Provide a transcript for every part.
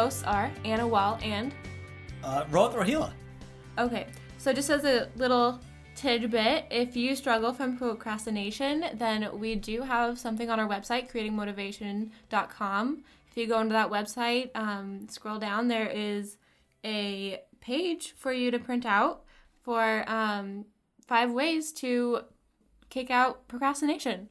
hosts are Anna Wall and. Uh, Rohit Rohila. Okay, so just as a little tidbit, if you struggle from procrastination, then we do have something on our website, creatingmotivation.com. If you go into that website, um, scroll down, there is a page for you to print out for um, five ways to kick out procrastination.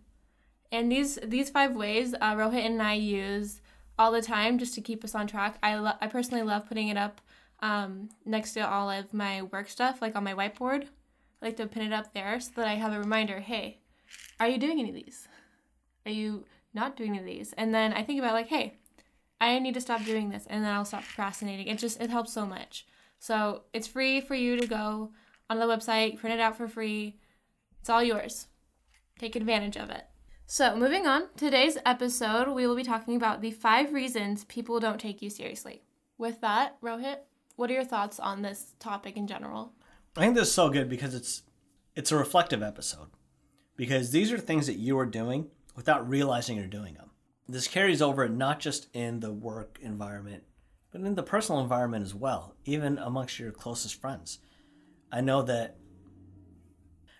And these these five ways, uh, Rohit and I use all the time just to keep us on track. I lo- I personally love putting it up um, next to all of my work stuff, like on my whiteboard. I like to pin it up there so that I have a reminder. Hey, are you doing any of these? Are you not doing any of these? And then I think about like, hey, I need to stop doing this, and then I'll stop procrastinating. It just it helps so much. So it's free for you to go on the website, print it out for free. It's all yours. Take advantage of it. So, moving on, today's episode, we will be talking about the five reasons people don't take you seriously. With that, Rohit, what are your thoughts on this topic in general? I think this is so good because it's it's a reflective episode. Because these are things that you are doing without realizing you're doing them. This carries over not just in the work environment, but in the personal environment as well, even amongst your closest friends. I know that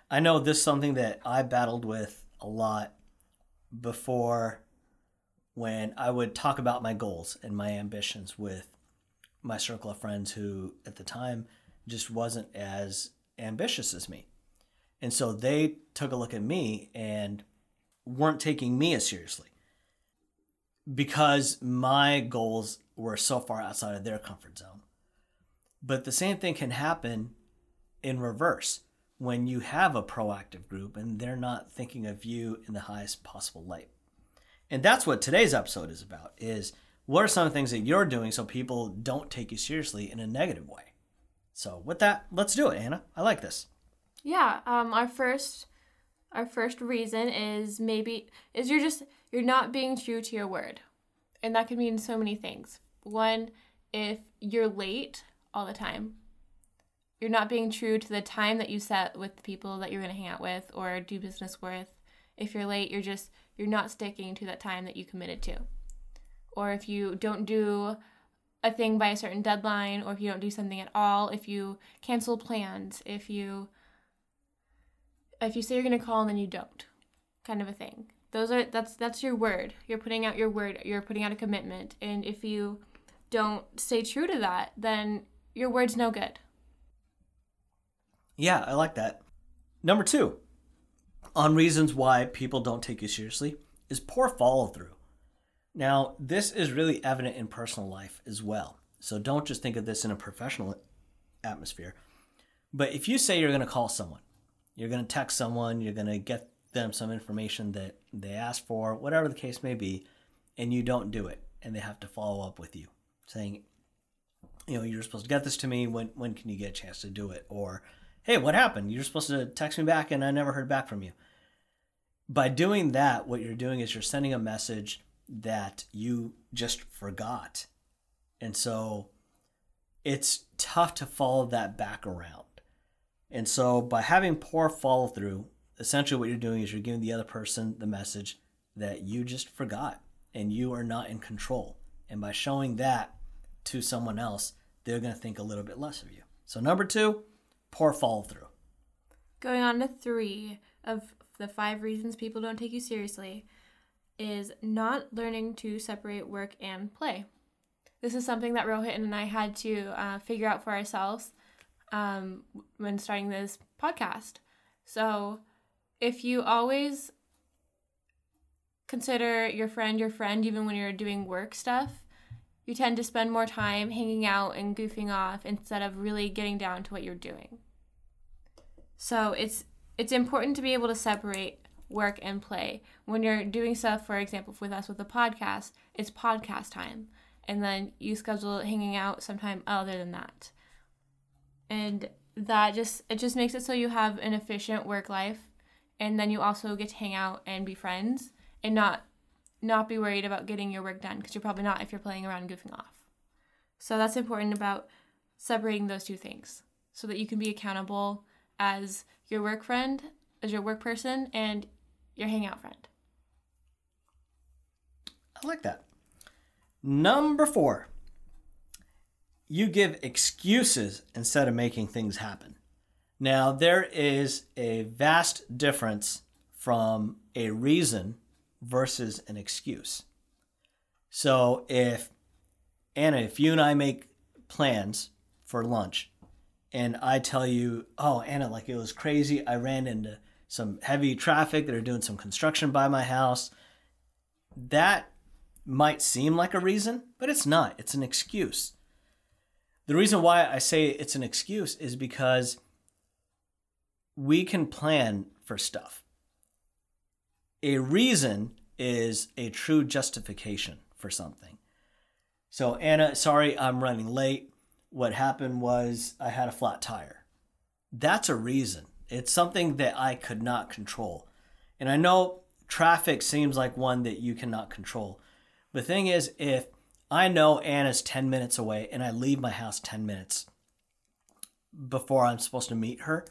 I know this is something that I battled with a lot before when I would talk about my goals and my ambitions with my circle of friends who at the time just wasn't as ambitious as me. And so they took a look at me and weren't taking me as seriously because my goals were so far outside of their comfort zone. But the same thing can happen in reverse when you have a proactive group and they're not thinking of you in the highest possible light. And that's what today's episode is about is what are some things that you're doing so people don't take you seriously in a negative way? So with that, let's do it, Anna. I like this. Yeah, um our first our first reason is maybe is you're just you're not being true to your word. And that could mean so many things. One, if you're late all the time, you're not being true to the time that you set with the people that you're going to hang out with or do business with. If you're late, you're just you're not sticking to that time that you committed to. Or if you don't do a thing by a certain deadline or if you don't do something at all, if you cancel plans, if you if you say you're going to call and then you don't. Kind of a thing. Those are that's that's your word. You're putting out your word. You're putting out a commitment. And if you don't stay true to that, then your word's no good. Yeah, I like that. Number two, on reasons why people don't take you seriously, is poor follow through. Now, this is really evident in personal life as well. So don't just think of this in a professional atmosphere. But if you say you're going to call someone, you're going to text someone, you're going to get them some information that they asked for, whatever the case may be, and you don't do it, and they have to follow up with you saying, you know, you're supposed to get this to me. When when can you get a chance to do it? Or hey, what happened? You're supposed to text me back and I never heard back from you. By doing that, what you're doing is you're sending a message that you just forgot. And so it's tough to follow that back around. And so by having poor follow through, essentially what you're doing is you're giving the other person the message that you just forgot and you are not in control. And by showing that to someone else, they're going to think a little bit less of you. So, number two, poor follow through. Going on to three of the five reasons people don't take you seriously is not learning to separate work and play. This is something that Rohit and I had to uh, figure out for ourselves um, when starting this podcast. So, if you always consider your friend your friend, even when you're doing work stuff, you tend to spend more time hanging out and goofing off instead of really getting down to what you're doing. So it's it's important to be able to separate work and play. When you're doing stuff, for example, with us with the podcast, it's podcast time. And then you schedule hanging out sometime other than that. And that just it just makes it so you have an efficient work life and then you also get to hang out and be friends and not not be worried about getting your work done because you're probably not if you're playing around and goofing off. So that's important about separating those two things so that you can be accountable as your work friend as your work person and your hangout friend. I like that. Number four, you give excuses instead of making things happen. Now, there is a vast difference from a reason versus an excuse. So, if Anna, if you and I make plans for lunch and I tell you, oh, Anna, like it was crazy, I ran into some heavy traffic, they're doing some construction by my house, that might seem like a reason, but it's not. It's an excuse. The reason why I say it's an excuse is because we can plan for stuff. A reason is a true justification for something. So, Anna, sorry, I'm running late. What happened was I had a flat tire. That's a reason. It's something that I could not control. And I know traffic seems like one that you cannot control. The thing is, if I know Anna's 10 minutes away and I leave my house 10 minutes before I'm supposed to meet her,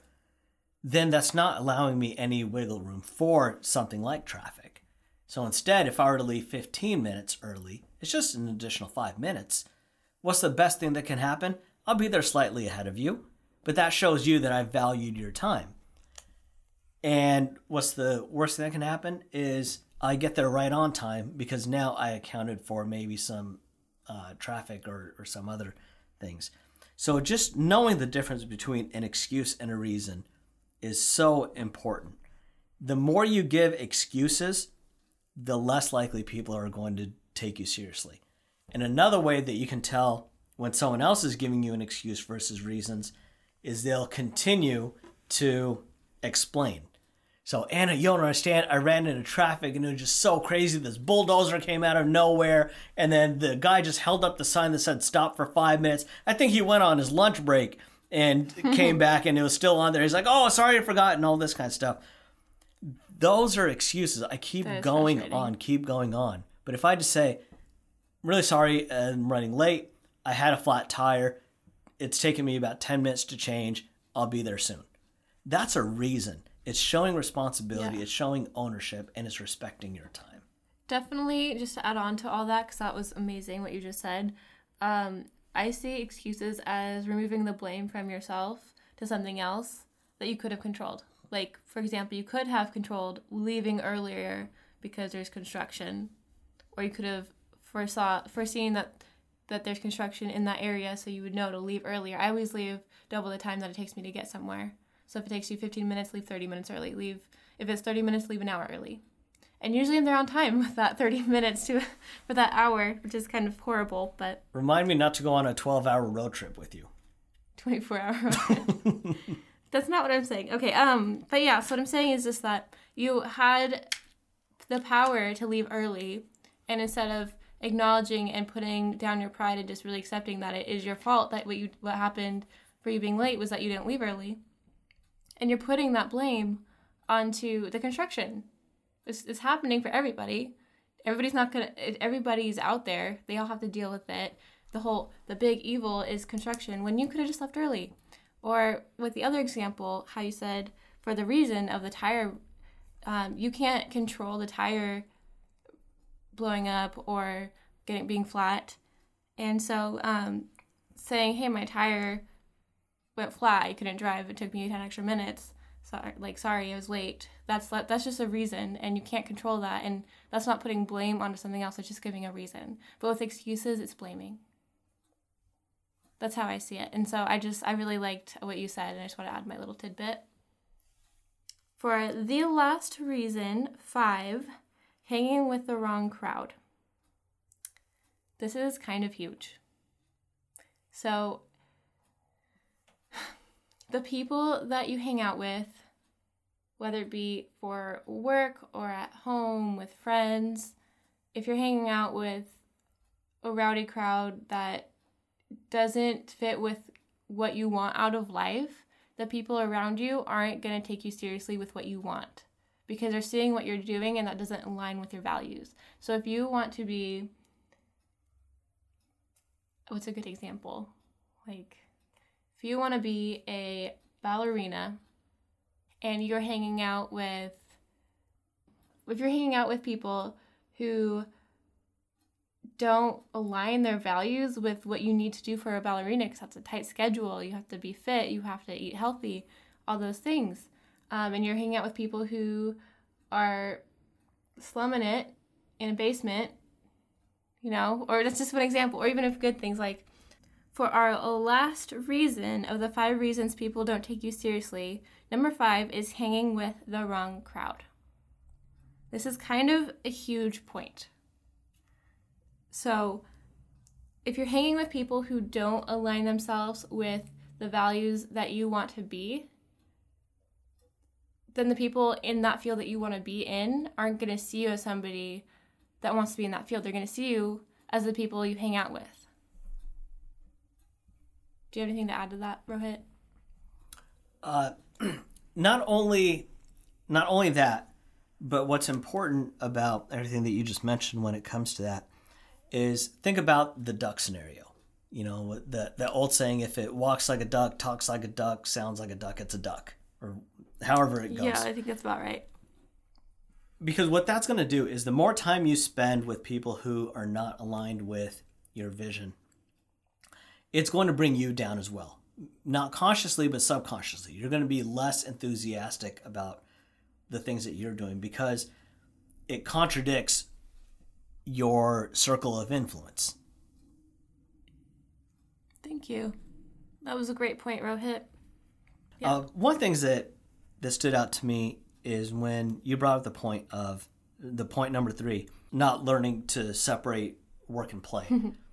then that's not allowing me any wiggle room for something like traffic. So instead, if I were to leave 15 minutes early, it's just an additional five minutes. What's the best thing that can happen? I'll be there slightly ahead of you, but that shows you that I valued your time. And what's the worst thing that can happen is I get there right on time because now I accounted for maybe some uh, traffic or, or some other things. So just knowing the difference between an excuse and a reason is so important. The more you give excuses, the less likely people are going to take you seriously. And another way that you can tell when someone else is giving you an excuse versus reasons is they'll continue to explain. So Anna, you don't understand. I ran into traffic and it was just so crazy. This bulldozer came out of nowhere, and then the guy just held up the sign that said "Stop" for five minutes. I think he went on his lunch break and came back, and it was still on there. He's like, "Oh, sorry, I forgot," and all this kind of stuff. Those are excuses. I keep going on, keep going on. But if I just say, "I'm really sorry, I'm running late. I had a flat tire. It's taken me about ten minutes to change. I'll be there soon." That's a reason it's showing responsibility, yeah. it's showing ownership, and it's respecting your time. Definitely, just to add on to all that, because that was amazing what you just said. Um, I see excuses as removing the blame from yourself to something else that you could have controlled. Like, for example, you could have controlled leaving earlier because there's construction, or you could have foresaw foreseen that that there's construction in that area, so you would know to leave earlier. I always leave double the time that it takes me to get somewhere. So if it takes you 15 minutes, leave 30 minutes early. Leave if it's 30 minutes, leave an hour early. And usually I'm there on time with that 30 minutes to for that hour, which is kind of horrible, but remind me not to go on a 12-hour road trip with you. 24-hour road trip. That's not what I'm saying. Okay, um but yeah, so what I'm saying is just that you had the power to leave early and instead of acknowledging and putting down your pride and just really accepting that it is your fault that what you what happened for you being late was that you didn't leave early and you're putting that blame onto the construction. It's, it's happening for everybody. Everybody's not gonna. Everybody's out there. They all have to deal with it. The whole the big evil is construction when you could have just left early, or with the other example, how you said for the reason of the tire, um, you can't control the tire blowing up or getting being flat, and so um, saying, "Hey, my tire went flat. I couldn't drive. It took me 10 extra minutes. Sorry, like sorry, I was late. That's that's just a reason, and you can't control that. And that's not putting blame onto something else. It's just giving a reason. But with excuses, it's blaming. That's how I see it. And so I just I really liked what you said, and I just want to add my little tidbit. For the last reason, five, hanging with the wrong crowd. This is kind of huge. So the people that you hang out with, whether it be for work or at home with friends, if you're hanging out with a rowdy crowd that doesn't fit with what you want out of life, the people around you aren't going to take you seriously with what you want because they're seeing what you're doing and that doesn't align with your values. So if you want to be what's a good example? Like if you want to be a ballerina and you're hanging out with if you're hanging out with people who don't align their values with what you need to do for a ballerina because that's a tight schedule you have to be fit you have to eat healthy all those things. Um, and you're hanging out with people who are slumming it in a basement you know or that's just one example or even if good things like for our last reason of the five reasons people don't take you seriously number five is hanging with the wrong crowd this is kind of a huge point. So, if you're hanging with people who don't align themselves with the values that you want to be, then the people in that field that you want to be in aren't going to see you as somebody that wants to be in that field. They're going to see you as the people you hang out with. Do you have anything to add to that, Rohit? Uh, not only, not only that, but what's important about everything that you just mentioned when it comes to that is think about the duck scenario. You know, the the old saying if it walks like a duck, talks like a duck, sounds like a duck, it's a duck or however it goes. Yeah, I think that's about right. Because what that's going to do is the more time you spend with people who are not aligned with your vision, it's going to bring you down as well. Not consciously, but subconsciously. You're going to be less enthusiastic about the things that you're doing because it contradicts your circle of influence. Thank you. That was a great point, Rohit. Yeah. Uh, one things that that stood out to me is when you brought up the point of the point number three, not learning to separate work and play.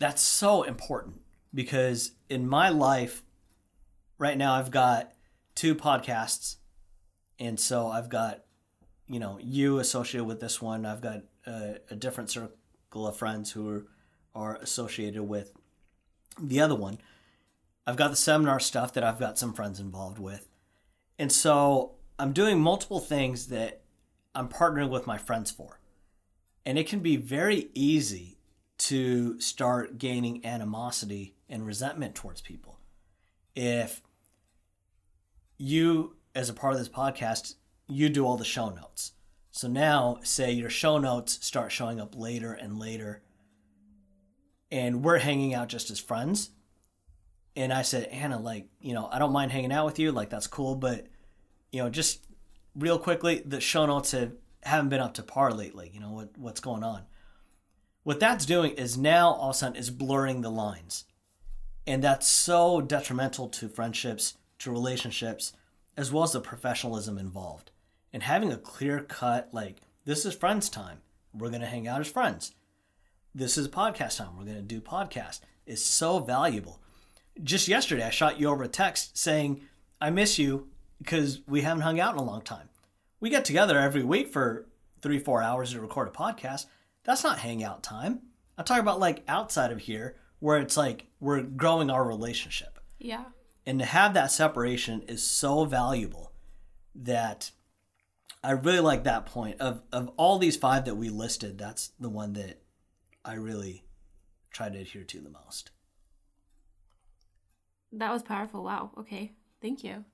That's so important because in my life right now, I've got two podcasts and so I've got, you know, you associated with this one. I've got a, a different circle of friends who are, are associated with the other one. I've got the seminar stuff that I've got some friends involved with. And so I'm doing multiple things that I'm partnering with my friends for. And it can be very easy to start gaining animosity and resentment towards people. If you as a part of this podcast, you do all the show notes. So now, say your show notes start showing up later and later, and we're hanging out just as friends. And I said, Anna, like, you know, I don't mind hanging out with you. Like, that's cool. But, you know, just real quickly, the show notes have, haven't been up to par lately. You know, what, what's going on? What that's doing is now all of a sudden is blurring the lines. And that's so detrimental to friendships, to relationships, as well as the professionalism involved. And having a clear cut, like, this is friends time. We're going to hang out as friends. This is podcast time. We're going to do podcast is so valuable. Just yesterday, I shot you over a text saying, I miss you because we haven't hung out in a long time. We get together every week for three, four hours to record a podcast. That's not hangout time. I'm talking about like outside of here where it's like we're growing our relationship. Yeah. And to have that separation is so valuable that I really like that point. Of of all these five that we listed, that's the one that I really try to adhere to the most. That was powerful. Wow. Okay. Thank you.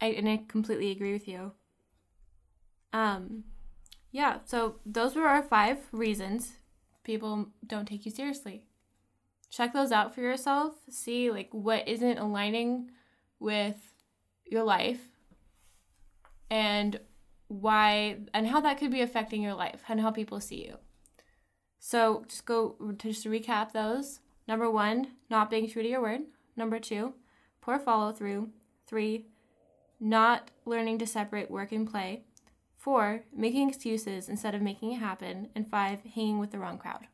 I and I completely agree with you. Um yeah, so those were our five reasons people don't take you seriously check those out for yourself. See like what isn't aligning with your life and why and how that could be affecting your life and how people see you. So just go to just recap those. Number one, not being true to your word. Number two, poor follow through. Three, not learning to separate work and play. Four, making excuses instead of making it happen. And five, hanging with the wrong crowd.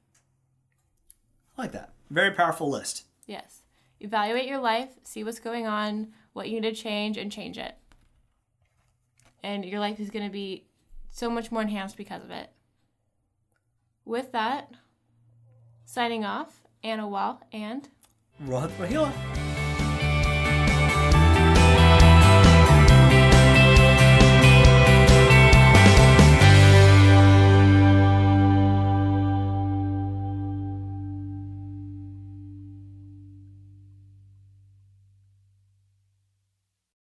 I like that. Very powerful list. Yes. Evaluate your life, see what's going on, what you need to change, and change it. And your life is going to be so much more enhanced because of it. With that, signing off, Anna Wall and Rohit Rohila.